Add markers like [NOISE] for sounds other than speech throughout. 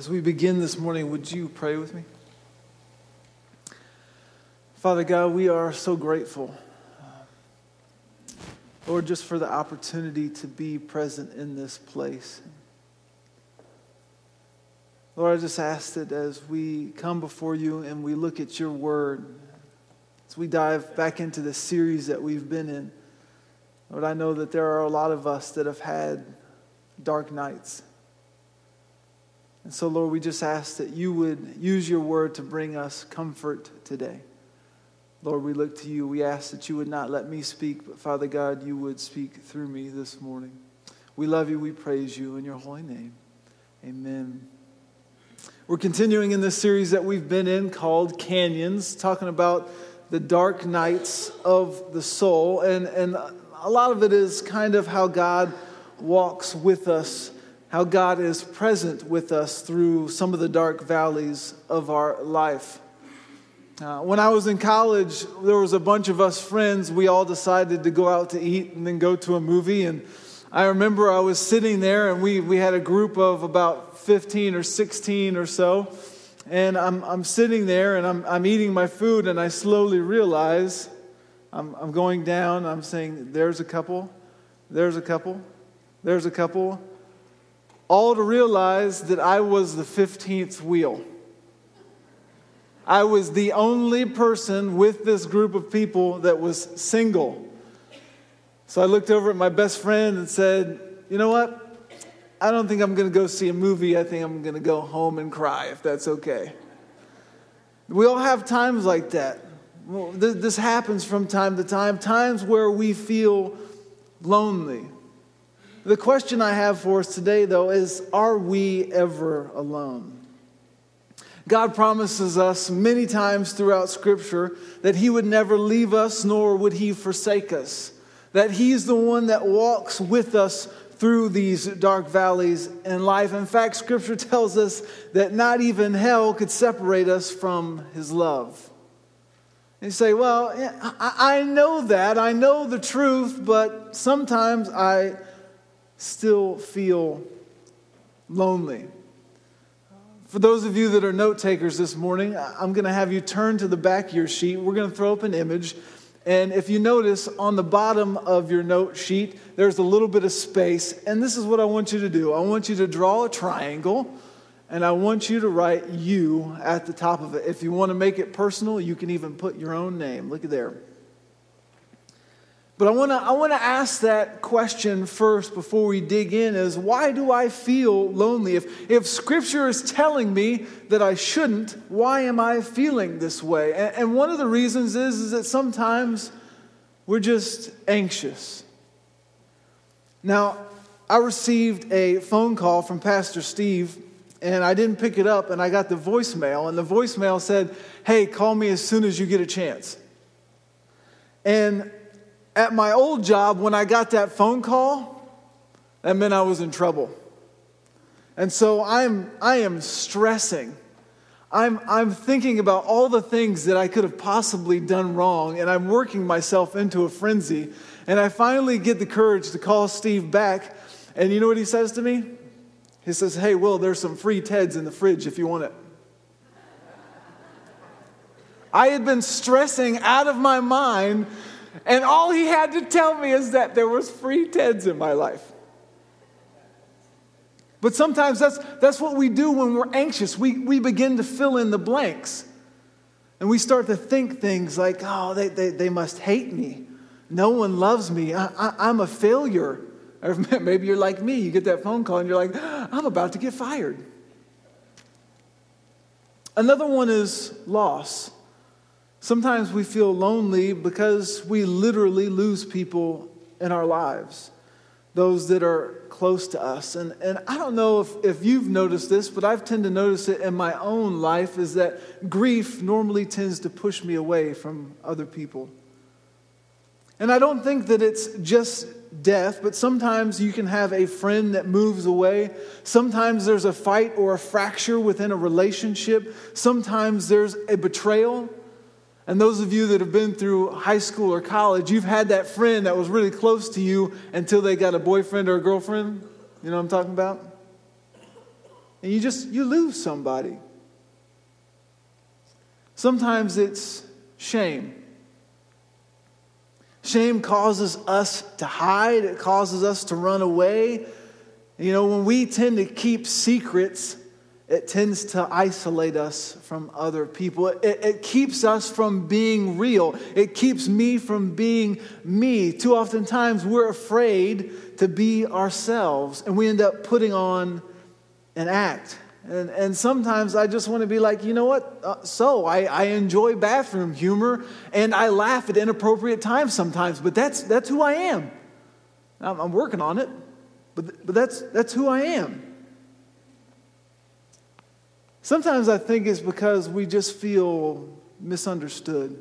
As we begin this morning, would you pray with me? Father God, we are so grateful, uh, Lord, just for the opportunity to be present in this place. Lord, I just ask that as we come before you and we look at your word, as we dive back into the series that we've been in, Lord, I know that there are a lot of us that have had dark nights. And so, Lord, we just ask that you would use your word to bring us comfort today. Lord, we look to you. We ask that you would not let me speak, but Father God, you would speak through me this morning. We love you. We praise you in your holy name. Amen. We're continuing in this series that we've been in called Canyons, talking about the dark nights of the soul. And, and a lot of it is kind of how God walks with us how God is present with us through some of the dark valleys of our life. Uh, when I was in college, there was a bunch of us friends. We all decided to go out to eat and then go to a movie. And I remember I was sitting there, and we, we had a group of about 15 or 16 or so. And I'm, I'm sitting there and I'm, I'm eating my food, and I slowly realize I'm, I'm going down. I'm saying, There's a couple, there's a couple, there's a couple all to realize that I was the 15th wheel. I was the only person with this group of people that was single. So I looked over at my best friend and said, You know what? I don't think I'm going to go see a movie. I think I'm going to go home and cry, if that's okay. We all have times like that. This happens from time to time, times where we feel lonely. The question I have for us today, though, is are we ever alone? God promises us many times throughout Scripture that He would never leave us nor would He forsake us, that He's the one that walks with us through these dark valleys in life. In fact, Scripture tells us that not even hell could separate us from His love. And you say, Well, I know that, I know the truth, but sometimes I still feel lonely. For those of you that are note takers this morning, I'm going to have you turn to the back of your sheet. We're going to throw up an image. And if you notice on the bottom of your note sheet, there's a little bit of space. And this is what I want you to do I want you to draw a triangle, and I want you to write you at the top of it. If you want to make it personal, you can even put your own name. Look at there. But I want to I want to ask that question first before we dig in is why do I feel lonely? If if scripture is telling me that I shouldn't, why am I feeling this way? And, and one of the reasons is is that sometimes we're just anxious. Now, I received a phone call from Pastor Steve and I didn't pick it up and I got the voicemail and the voicemail said, "Hey, call me as soon as you get a chance." And at my old job, when I got that phone call, that meant I was in trouble. And so I'm, I am stressing. I'm, I'm thinking about all the things that I could have possibly done wrong, and I'm working myself into a frenzy. And I finally get the courage to call Steve back. And you know what he says to me? He says, Hey, Will, there's some free Teds in the fridge if you want it. I had been stressing out of my mind and all he had to tell me is that there was free Teds in my life. But sometimes that's, that's what we do when we're anxious. We, we begin to fill in the blanks. And we start to think things like, oh, they, they, they must hate me. No one loves me. I, I, I'm a failure. [LAUGHS] Or maybe you're like me. You get that phone call and you're like, [GASPS] I'm about to get fired. Another one is loss. Sometimes we feel lonely because we literally lose people in our lives, those that are close to us. And, and I don't know if, if you've noticed this, but I've tend to notice it in my own life is that grief normally tends to push me away from other people. And I don't think that it's just death, but sometimes you can have a friend that moves away. Sometimes there's a fight or a fracture within a relationship. Sometimes there's a betrayal. And those of you that have been through high school or college, you've had that friend that was really close to you until they got a boyfriend or a girlfriend. You know what I'm talking about? and you just you lose somebody. Sometimes it's shame. Shame causes us to hide, it causes us to run away. You know, when we tend to keep secrets, it tends to isolate us from other people. It, it, keeps us from being real. It keeps me from being me. Too often times we're afraid to be ourselves and we end up putting on an act. And, and sometimes I just want to be like, you know what? Uh, so I, I enjoy bathroom humor and I laugh at inappropriate times sometimes, but that's, that's who I am. I'm, I'm working on it, but, but that's, that's who I am. Sometimes I think it's because we just feel misunderstood.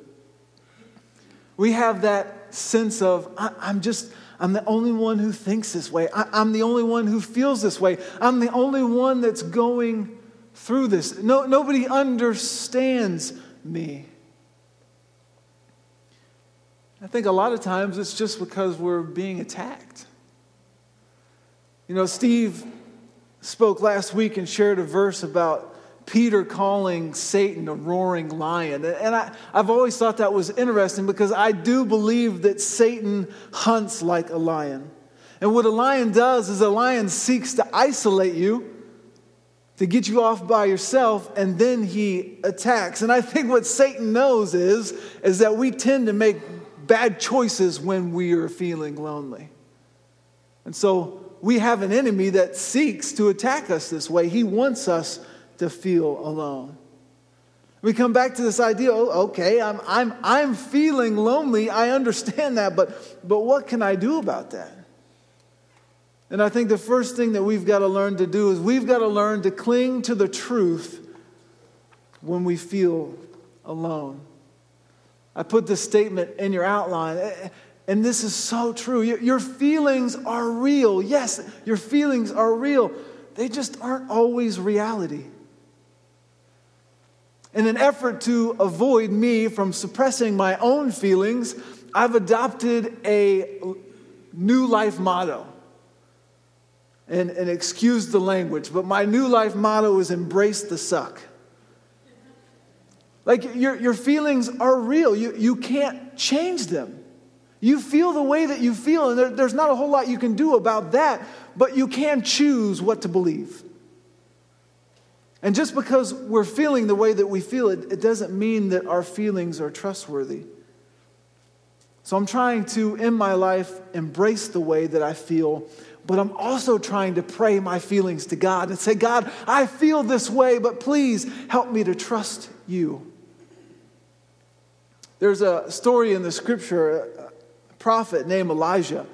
We have that sense of, I, am just, I'm the only one who thinks this way. I, am the only one who feels this way. I'm the only one that's going through this. No, nobody understands me. I think a lot of times it's just because we're being attacked. You know, Steve spoke last week and shared a verse about Peter calling Satan a roaring lion. And I, have always thought that was interesting because I do believe that Satan hunts like a lion. And what a lion does is a lion seeks to isolate you, to get you off by yourself, and then he attacks. And I think what Satan knows is, is that we tend to make bad choices when we are feeling lonely. And so we have an enemy that seeks to attack us this way. He wants us to feel alone. We come back to this idea, oh, okay, I'm, I'm, I'm feeling lonely. I understand that, but, but what can I do about that? And I think the first thing that we've got to learn to do is we've got to learn to cling to the truth when we feel alone. I put this statement in your outline, and this is so true. Your feelings are real. Yes, your feelings are real. They just aren't always reality. In an effort to avoid me from suppressing my own feelings, I've adopted a new life motto. And, and excuse the language, but my new life motto is embrace the suck. Like your, your feelings are real, you, you can't change them. You feel the way that you feel, and there, there's not a whole lot you can do about that, but you can choose what to believe. And just because we're feeling the way that we feel, it, it doesn't mean that our feelings are trustworthy. So I'm trying to, in my life, embrace the way that I feel, but I'm also trying to pray my feelings to God and say, God, I feel this way, but please help me to trust you. There's a story in the scripture, a prophet named Elijah.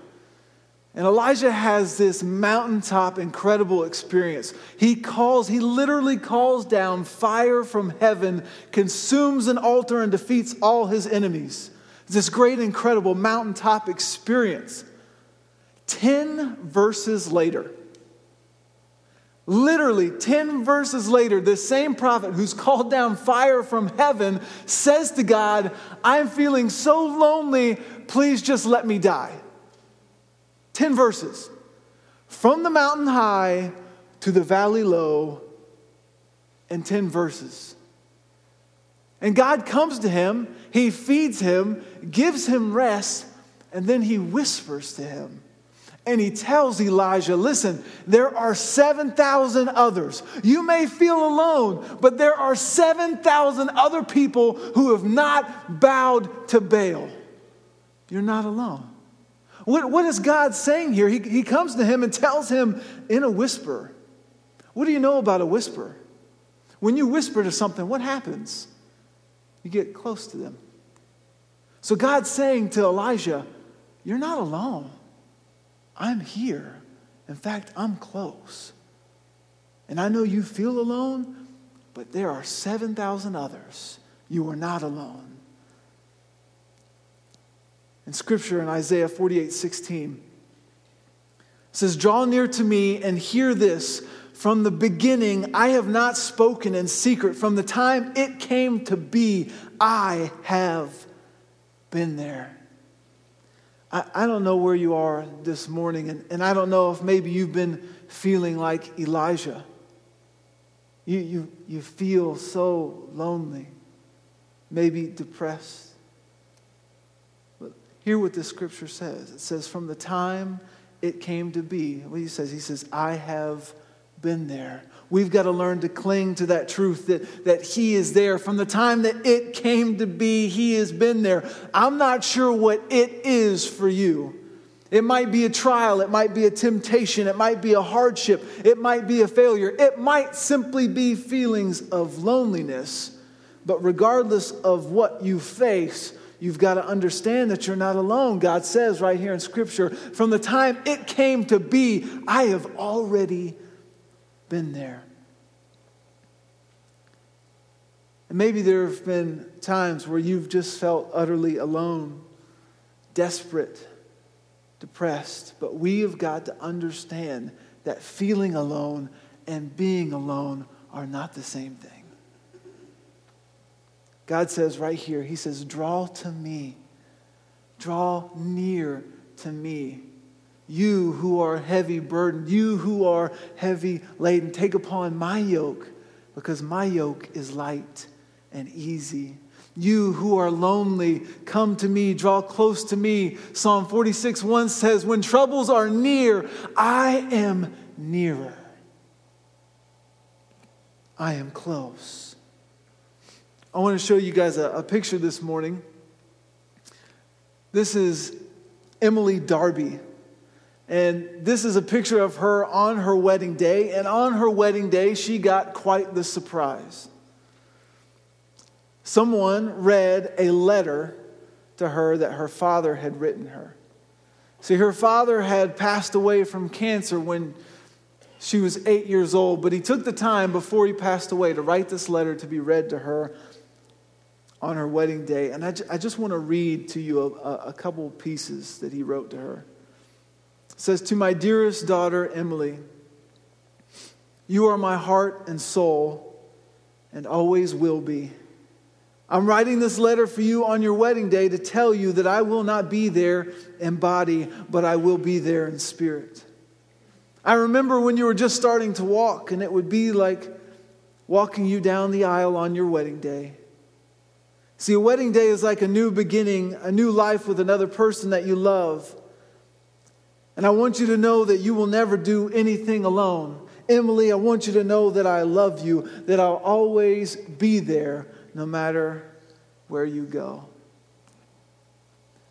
And Elijah has this mountaintop incredible experience. He calls, he literally calls down fire from heaven, consumes an altar, and defeats all his enemies. It's this great, incredible mountaintop experience. 10 verses later, literally 10 verses later, this same prophet who's called down fire from heaven says to God, I'm feeling so lonely, please just let me die. 10 verses. From the mountain high to the valley low, and 10 verses. And God comes to him, he feeds him, gives him rest, and then he whispers to him. And he tells Elijah, listen, there are 7,000 others. You may feel alone, but there are 7,000 other people who have not bowed to Baal. You're not alone. What, what is God saying here? He, he comes to him and tells him in a whisper. What do you know about a whisper? When you whisper to something, what happens? You get close to them. So God's saying to Elijah, You're not alone. I'm here. In fact, I'm close. And I know you feel alone, but there are 7,000 others. You are not alone in Scripture in Isaiah 48 16. It says, Draw near to me and hear this. From the beginning, I have not spoken in secret. From the time it came to be, I have been there. I, I don't know where you are this morning, and, and I don't know if maybe you've been feeling like Elijah. You, you, you feel so lonely, maybe depressed. Hear what this scripture says. It says, From the time it came to be, what he says, he says, I have been there. We've got to learn to cling to that truth that, that He is there. From the time that it came to be, He has been there. I'm not sure what it is for you. It might be a trial, it might be a temptation, it might be a hardship, it might be a failure, it might simply be feelings of loneliness. But regardless of what you face, you've got to understand that you're not alone. God says right here in Scripture, from the time it came to be, I have already been there. And maybe there have been times where you've just felt utterly alone, desperate depressed. But we have got to understand that feeling alone and being alone are not the same thing. God says right here, He says, Draw to me, draw near to me. You who are heavy burdened, you who are heavy laden, take upon my yoke, because my yoke is light and easy. You who are lonely, come to me, draw close to me. Psalm 46 1 says, When troubles are near, I am nearer. I am close. I want to show you guys a, a picture this morning. This is Emily Darby. And this is a picture of her on her wedding day. And on her wedding day, she got quite the surprise someone read a letter to her that her father had written her. See, her father had passed away from cancer when she was eight years old, but he took the time before he passed away to write this letter to be read to her on her wedding day. And I, j- I just want to read to you a, a couple pieces that he wrote to her. It says, To my dearest daughter, Emily, you are my heart and soul and always will be. I'm writing this letter for you on your wedding day to tell you that I will not be there in body, but I will be there in spirit. I remember when you were just starting to walk, and it would be like walking you down the aisle on your wedding day. See, a wedding day is like a new beginning, a new life with another person that you love. And I want you to know that you will never do anything alone. Emily, I want you to know that I love you, that I'll always be there no matter where you go.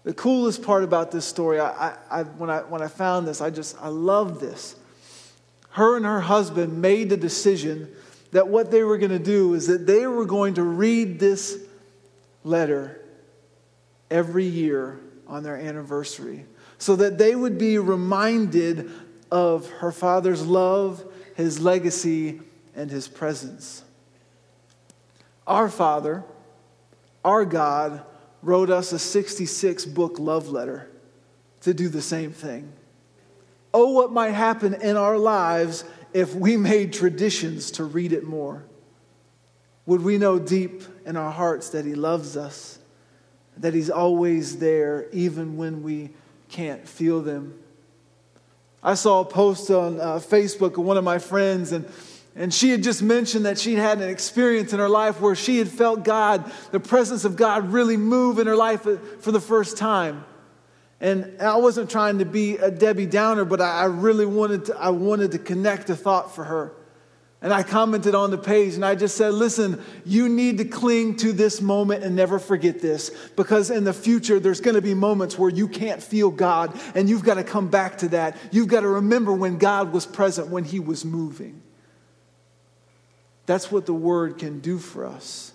The coolest part about this story, I, I, when, I, when I found this, I just, I love this. Her and her husband made the decision that what they were going to do is that they were going to read this letter every year on their anniversary so that they would be reminded of her father's love, his legacy, and his presence. Our Father, our God, wrote us a 66 book love letter to do the same thing. Oh, what might happen in our lives if we made traditions to read it more? Would we know deep in our hearts that He loves us, that He's always there, even when we can't feel them? I saw a post on uh, Facebook of one of my friends, and and she had just mentioned that she'd had an experience in her life where she had felt God, the presence of God, really move in her life for the first time. And I wasn't trying to be a Debbie Downer, but I really wanted to, I wanted to connect a thought for her. And I commented on the page and I just said, listen, you need to cling to this moment and never forget this because in the future there's going to be moments where you can't feel God and you've got to come back to that. You've got to remember when God was present, when He was moving. That's what the word can do for us.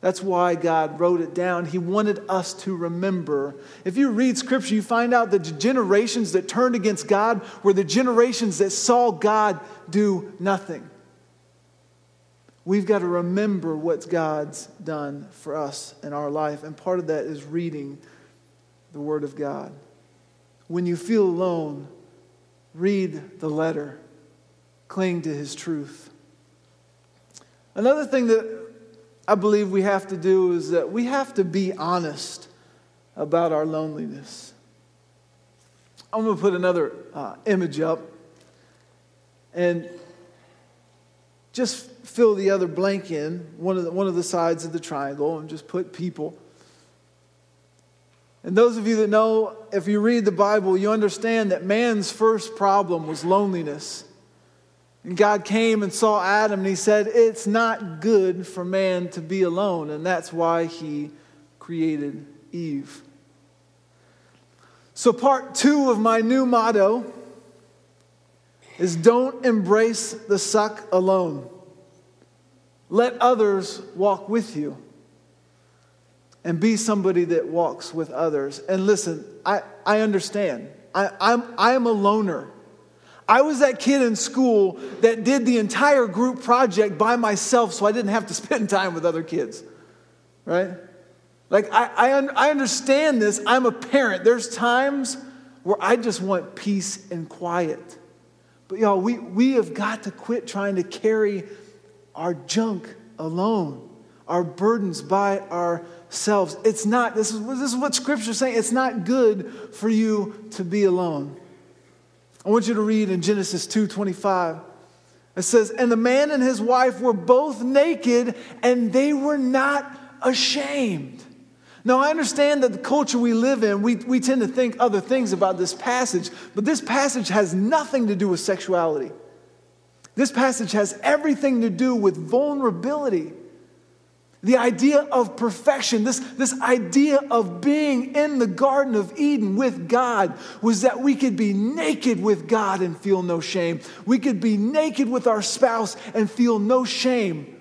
That's why God wrote it down. He wanted us to remember. If you read scripture, you find out that the generations that turned against God were the generations that saw God do nothing. We've got to remember what God's done for us in our life. And part of that is reading the Word of God. When you feel alone, read the letter, cling to His truth. Another thing that I believe we have to do is that we have to be honest about our loneliness. I'm going to put another uh, image up. And just fill the other blank in, one of the, one of the sides of the triangle, and just put people. And those of you that know, if you read the Bible, you understand that man's first problem was loneliness. And God came and saw Adam and he said, It's not good for man to be alone. And that's why he created Eve. So, part two of my new motto is don't embrace the suck alone. Let others walk with you and be somebody that walks with others. And listen, I, I understand. I, I'm, I'm a loner. I was that kid in school that did the entire group project by myself so I didn't have to [LAUGHS] spend time with other kids, right? Like, I, I, I understand this. I'm a parent. There's times where I just want peace and quiet. But y'all, we, we have got to quit trying to carry our junk alone, our burdens by ourselves. It's not, this is, this is what Scripture is saying. It's not good for you to be alone. I want you to read in Genesis 2:25. It says, And the man and his wife were both naked, and they were not ashamed. Now, I understand that the culture we live in, we, we tend to think other things about this passage, but this passage has nothing to do with sexuality. This passage has everything to do with vulnerability. The idea of perfection, this, this idea of being in the Garden of Eden with God, was that we could be naked with God and feel no shame. We could be naked with our spouse and feel no shame.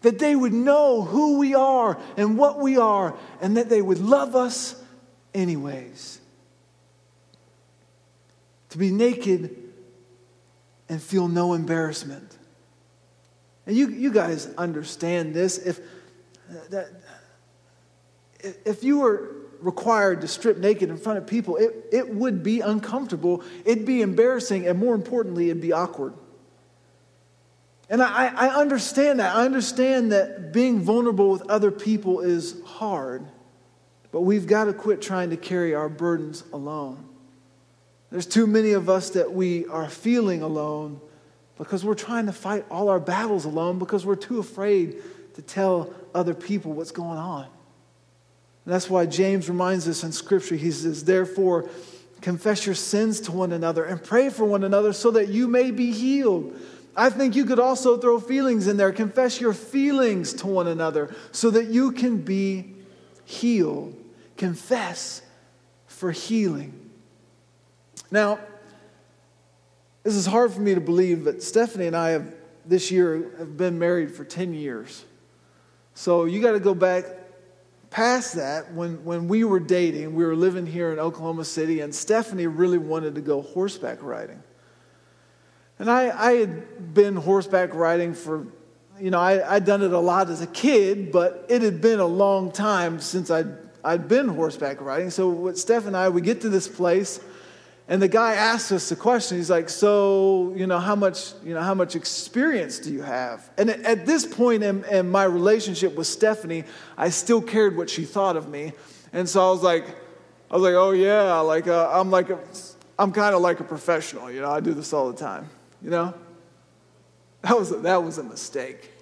That they would know who we are and what we are, and that they would love us anyways. To be naked and feel no embarrassment. And you, you guys understand this. If, that, if you were required to strip naked in front of people, it, it would be uncomfortable, it'd be embarrassing, and more importantly, it'd be awkward. And I, I understand that. I understand that being vulnerable with other people is hard, but we've got to quit trying to carry our burdens alone. There's too many of us that we are feeling alone because we're trying to fight all our battles alone because we're too afraid to tell other people what's going on. And that's why James reminds us in Scripture, he says, Therefore, confess your sins to one another and pray for one another so that you may be healed. I think you could also throw feelings in there. Confess your feelings to one another so that you can be healed. Confess for healing. Now, this is hard for me to believe, but Stephanie and I have this year have been married for 10 years. So you got to go back past that when, when we were dating, we were living here in Oklahoma City, and Stephanie really wanted to go horseback riding. And I, I had been horseback riding for, you know, I, I'd done it a lot as a kid, but it had been a long time since I'd, I'd been horseback riding. So with Steph and I, we get to this place, and the guy asks us the question. He's like, "So, you know, how much, you know, how much experience do you have?" And at this point in, in my relationship with Stephanie, I still cared what she thought of me, and so I was like, "I was like, oh yeah, like uh, I'm like a, I'm kind of like a professional. You know, I do this all the time. You know, that was a, that was a mistake,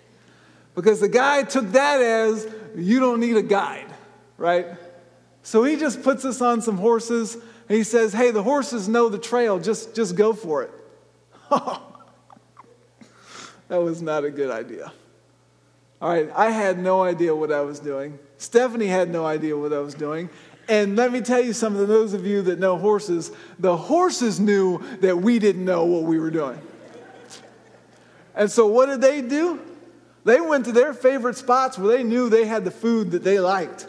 because the guy took that as you don't need a guide, right? So he just puts us on some horses he says, Hey, the horses know the trail, just, just go for it. [LAUGHS] that was not a good idea. All right, I had no idea what I was doing. Stephanie had no idea what I was doing. And let me tell you something, those of you that know horses, the horses knew that we didn't know what we were doing. And so what did they do? They went to their favorite spots where they knew they had the food that they liked.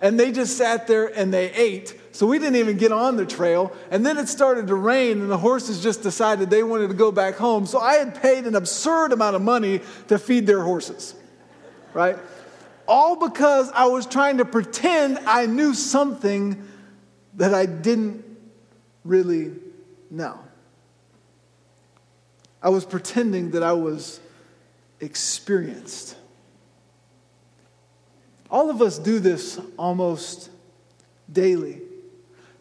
And they just sat there and they ate so we didn't even get on the trail. And then it started to rain, and the horses just decided they wanted to go back home. So I had paid an absurd amount of money to feed their horses, right? All because I was trying to pretend I knew something that I didn't really know. I was pretending that I was experienced. All of us do this almost daily.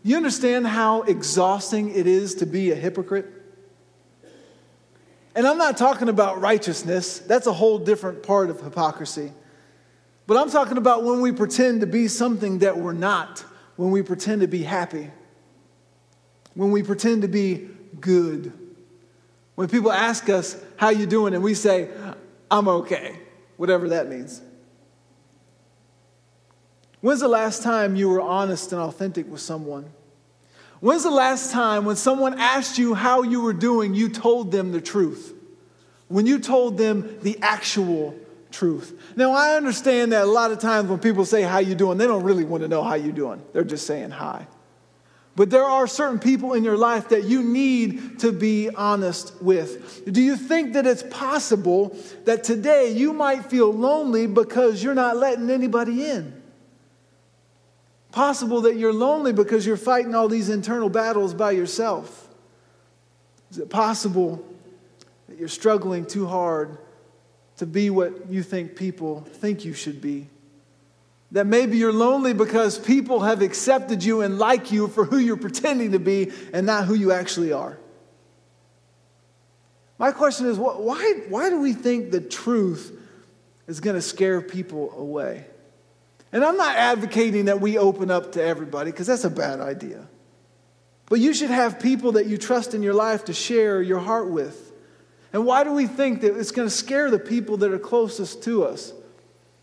You understand how exhausting it is to be a hypocrite? And I'm not talking about righteousness, that's a whole different part of hypocrisy. But I'm talking about when we pretend to be something that we're not, when we pretend to be happy, when we pretend to be good. When people ask us, How you doing? and we say, I'm okay, whatever that means. When's the last time you were honest and authentic with someone? When's the last time when someone asked you how you were doing, you told them the truth? When you told them the actual truth. Now, I understand that a lot of times when people say how you doing, they don't really want to know how you're doing. They're just saying hi. But there are certain people in your life that you need to be honest with. Do you think that it's possible that today you might feel lonely because you're not letting anybody in? Possible that you're lonely because you're fighting all these internal battles by yourself? Is it possible that you're struggling too hard to be what you think people think you should be? That maybe you're lonely because people have accepted you and like you for who you're pretending to be and not who you actually are. My question is why, why do we think the truth is going to scare people away? And I'm not advocating that we open up to everybody because that's a bad idea. But you should have people that you trust in your life to share your heart with. And why do we think that it's going to scare the people that are closest to us?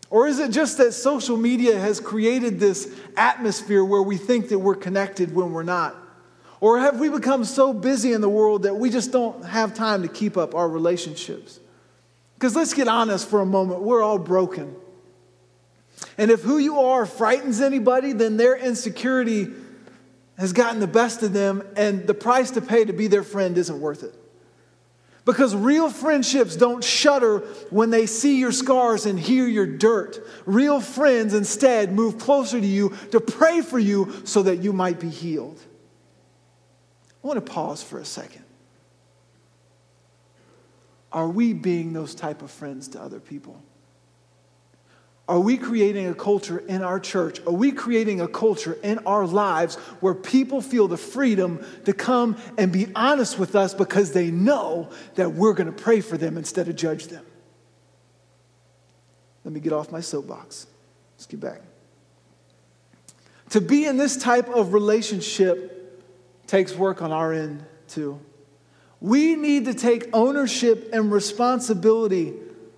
Or is it just that social media has created this atmosphere where we think that we're connected when we're not? Or have we become so busy in the world that we just don't have time to keep up our relationships? Because let's get honest for a moment, we're all broken. And if who you are frightens anybody, then their insecurity has gotten the best of them, and the price to pay to be their friend isn't worth it. Because real friendships don't shudder when they see your scars and hear your dirt. Real friends instead move closer to you to pray for you so that you might be healed. I want to pause for a second. Are we being those type of friends to other people? Are we creating a culture in our church? Are we creating a culture in our lives where people feel the freedom to come and be honest with us because they know that we're going to pray for them instead of judge them? Let me get off my soapbox. Let's get back. To be in this type of relationship takes work on our end too. We need to take ownership and responsibility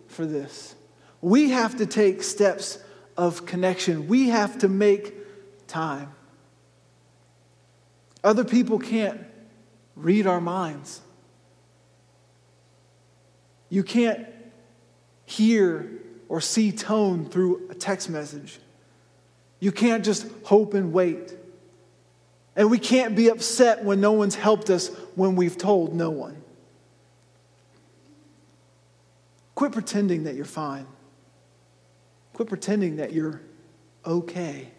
for this. We have to take steps of connection. We have to make time. Other people can't read our minds. You can't hear or see tone through a text message. You can't just hope and wait. And we can't be upset when no one's helped us when we've told no one. Quit pretending that you're fine. Quit pretending that you're okay.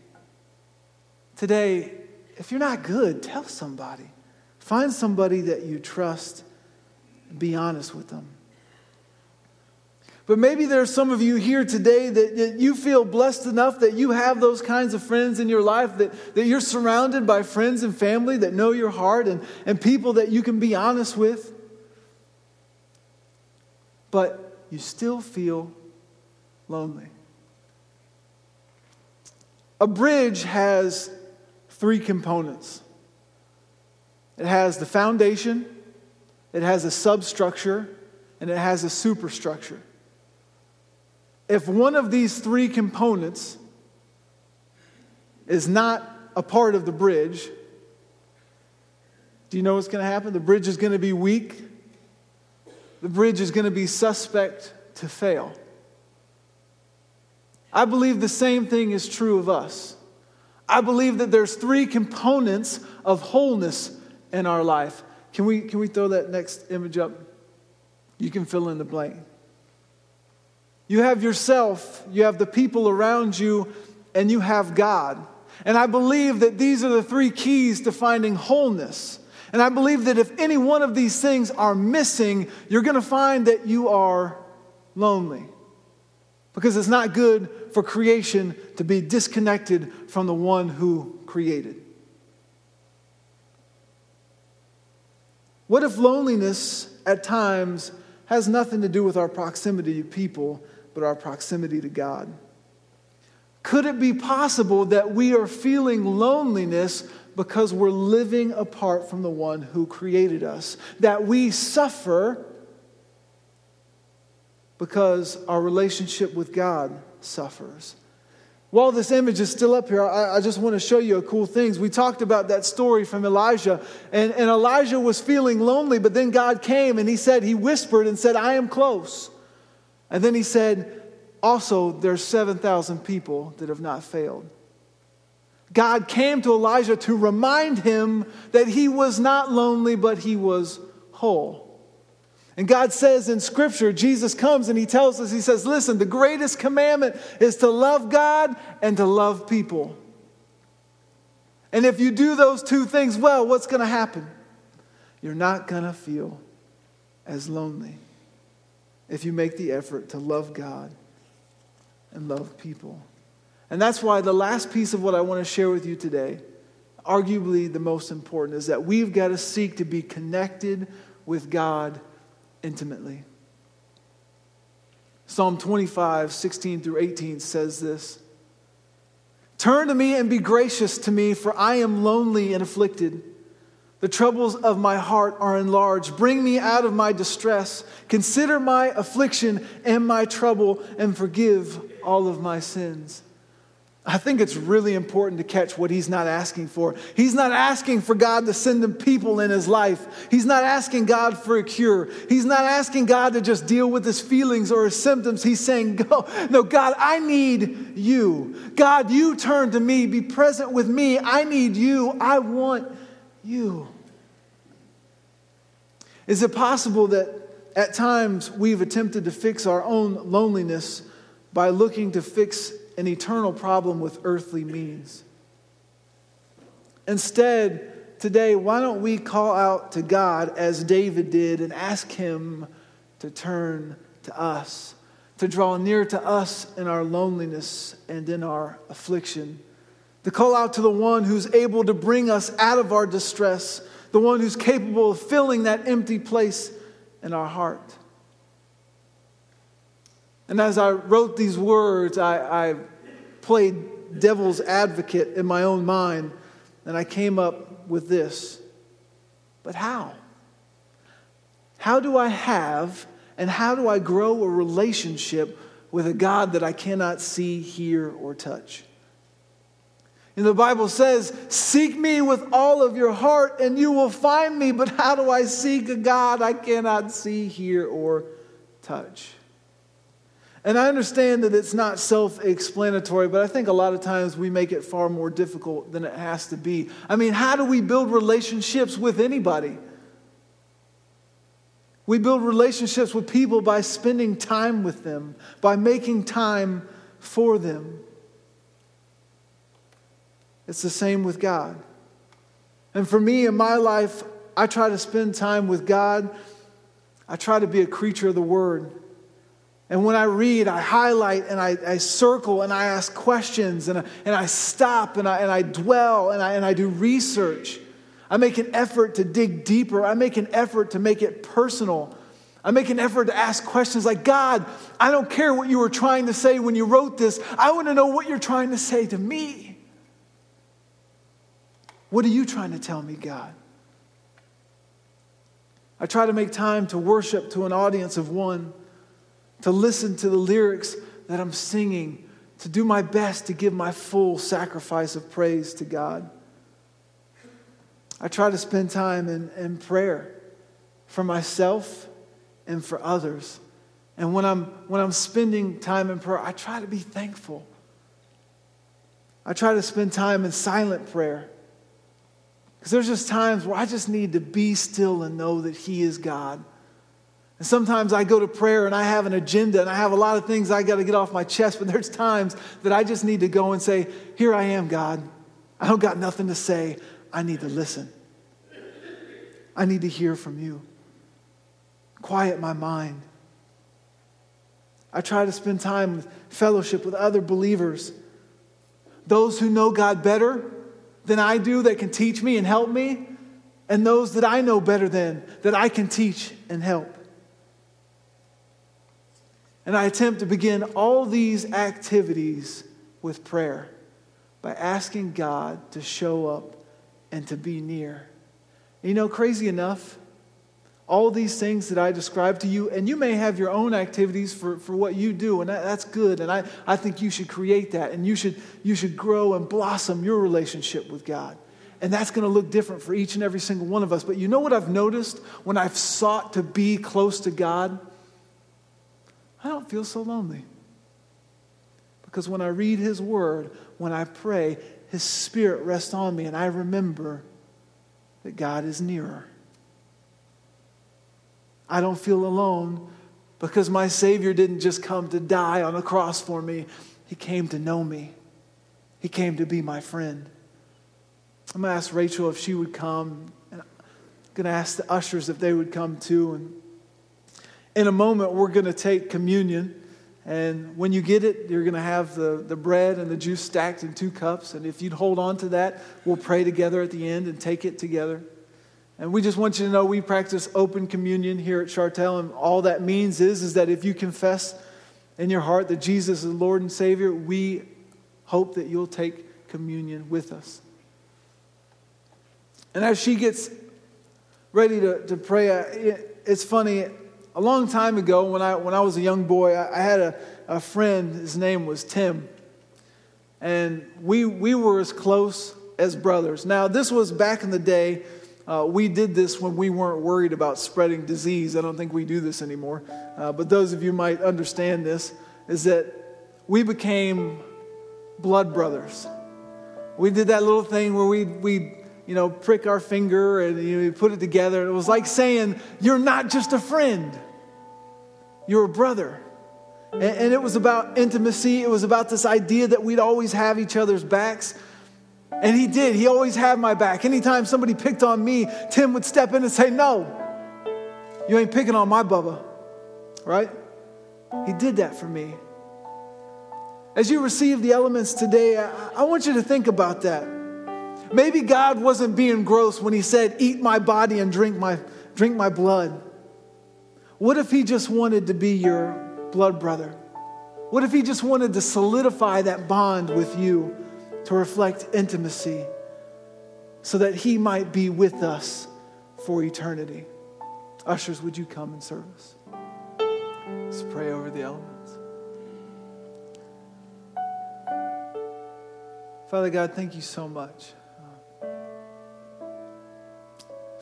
Today, if you're not good, tell somebody. Find somebody that you trust be honest with them. But maybe there's some of you here today that, that, you feel blessed enough that you have those kinds of friends in your life, that, that you're surrounded by friends and family that know your heart and, and people that you can be honest with. But you still feel lonely. A bridge has three components it has the foundation, it has a substructure, and it has a superstructure. If one of these three components is not a part of the bridge, do you know what's going to happen? The bridge is going to be weak. The bridge is going to be suspect to fail. I believe the same thing is true of us. I believe that there's three components of wholeness in our life. Can we, can we throw that next image up? You can fill in the blank. You have yourself, you have the people around you, and you have God. And I believe that these are the three keys to finding wholeness. And I believe that if any one of these things are missing, you're going to find that you are lonely. Because it's not good for creation to be disconnected from the one who created. What if loneliness at times has nothing to do with our proximity to people, but our proximity to God. Could it be possible that we are feeling loneliness because we're living apart from the one who created us? That we suffer because our relationship with God suffers? While this image is still up here, I, I, just want to show you a cool things. We talked about that story from Elijah, and, and Elijah was feeling lonely, but then God came and he said, He whispered and said, I am close. And then he said, Also, there's 7,000 people that have not failed. God came to Elijah to remind him that he was not lonely, but he was whole. And God says in Scripture, Jesus comes and He tells us, He says, Listen, the greatest commandment is to love God and to love people. And if you do those two things well, what's going to happen? You're not going to feel as lonely if you make the effort to love God and love people. And that's why the last piece of what I want to share with you today, arguably the most important, is that we've got to seek to be connected with God intimately. Psalm 25, 16 through 18 says this Turn to me and be gracious to me, for I am lonely and afflicted. The troubles of my heart are enlarged. Bring me out of my distress. Consider my affliction and my trouble, and forgive all of my sins. I think it's really important to catch what he's not asking for. He's not asking for God to send him people in his life. He's not asking God for a cure. He's not asking God to just deal with his feelings or his symptoms. He's saying, [LAUGHS] Go, no, God, I need you. God, you turn to me. Be present with me. I need you. I want you. Is it possible that at times we've attempted to fix our own loneliness by looking to fix an eternal problem with earthly means. Instead, today, why don't we call out to God as David did and ask Him to turn to us, to draw near to us in our loneliness and in our affliction, to call out to the one who's able to bring us out of our distress, the one who's capable of filling that empty place in our heart. And as I wrote these words, I, I played devil's advocate in my own mind, and I came up with this. But how? How do I have and how do I grow a relationship with a God that I cannot see, hear, or touch? And the Bible says, Seek me with all of your heart and you will find me. But how do I seek a God I cannot see, hear, or touch? And I understand that it's not self explanatory, but I think a lot of times we make it far more difficult than it has to be. I mean, how do we build relationships with anybody? We build relationships with people by spending time with them, by making time for them. It's the same with God. And for me in my life, I try to spend time with God. I try to be a creature of the Word. And when I read, I highlight and I, I circle and I ask questions and I, and I stop and I, and I dwell and I, and I do research. I make an effort to dig deeper. I make an effort to make it personal. I make an effort to ask questions like, God, I don't care what you were trying to say when you wrote this. I want to know what you're trying to say to me. What are you trying to tell me, God? I try to make time to worship to an audience of one to listen to the lyrics that I'm singing, to do my best to give my full sacrifice of praise to God. I try to spend time in, in prayer for myself and for others. And when I'm, when I'm spending time in prayer, I try to be thankful. I try to spend time in silent prayer. Because there's just times where I just need to be still and know that He is God. And sometimes I go to prayer and I have an agenda and I have a lot of things I got to get off my chest, but there's times that I just need to go and say, Here I am, God. I don't got nothing to say. I need to listen. I need to hear from you. Quiet my mind. I try to spend time with fellowship with other believers, those who know God better than I do that can teach me and help me, and those that I know better than that I can teach and help. And I attempt to begin all these activities with prayer by asking God to show up and to be near. You know, crazy enough, all these things that I described to you, and you may have your own activities for, for what you do, and that, that's good. And I, I think you should create that, and you should, you should grow and blossom your relationship with God. And that's going to look different for each and every single one of us. But you know what I've noticed when I've sought to be close to God? I don't feel so lonely. Because when I read His Word, when I pray, His Spirit rests on me, and I remember that God is nearer. I don't feel alone because my Savior didn't just come to die on a cross for me, He came to know me, He came to be my friend. I'm going to ask Rachel if she would come, and I'm going to ask the ushers if they would come too. And in a moment, we're going to take communion. And when you get it, you're going to have the, the bread and the juice stacked in two cups. And if you'd hold on to that, we'll pray together at the end and take it together. And we just want you to know we practice open communion here at Chartel. And all that means is, is that if you confess in your heart that Jesus is Lord and Savior, we hope that you'll take communion with us. And as she gets ready to, to pray, it's funny. A long time ago, when I, when I was a young boy, I, I had a, a friend. His name was Tim. And we, we were as close as brothers. Now, this was back in the day. Uh, we did this when we weren't worried about spreading disease. I don't think we do this anymore. Uh, but those of you might understand this is that we became blood brothers. We did that little thing where we, we you know, prick our finger and you know, put it together. It was like saying, You're not just a friend, you're a brother. And, and it was about intimacy, it was about this idea that we'd always have each other's backs. And he did. He always had my back. Anytime somebody picked on me, Tim would step in and say, No, you ain't picking on my Bubba. Right? He did that for me. As you receive the elements today, I, I want you to think about that. Maybe God wasn't being gross when he said, Eat my body and drink my, drink my blood. What if he just wanted to be your blood brother? What if he just wanted to solidify that bond with you to reflect intimacy so that he might be with us for eternity? Ushers, would you come and serve us? Let's pray over the elements. Father God, thank you so much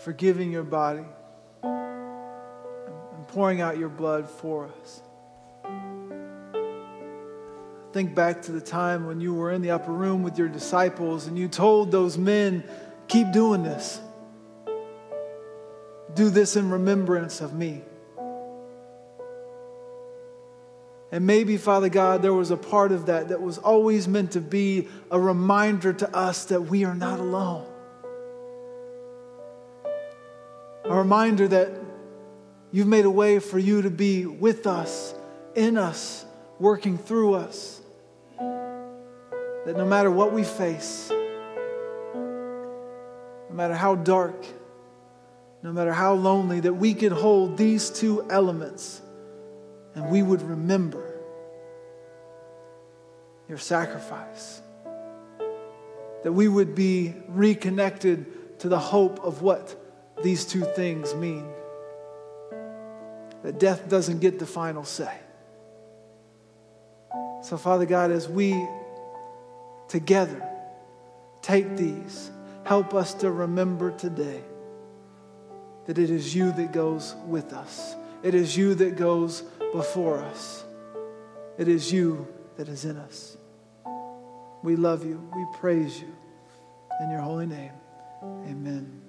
for giving your body and pouring out your blood for us. Think back to the time when you were in the upper room with your disciples and you told those men, Keep doing this. Do this in remembrance of me. And maybe, Father God, there was a part of that that was always meant to be a reminder to us that we are not alone. A reminder that you've made a way for you to be with us, in us, working through us. That no matter what we face, no matter how dark, no matter how lonely, that we could hold these two elements and we would remember your sacrifice. That we would be reconnected to the hope of what these two things mean that death doesn't get the final say. So, Father God, as we together take these, help us to remember today that it is you that goes with us, it is you that goes before us, it is you that is in us. We love you, we praise you. In your holy name, amen.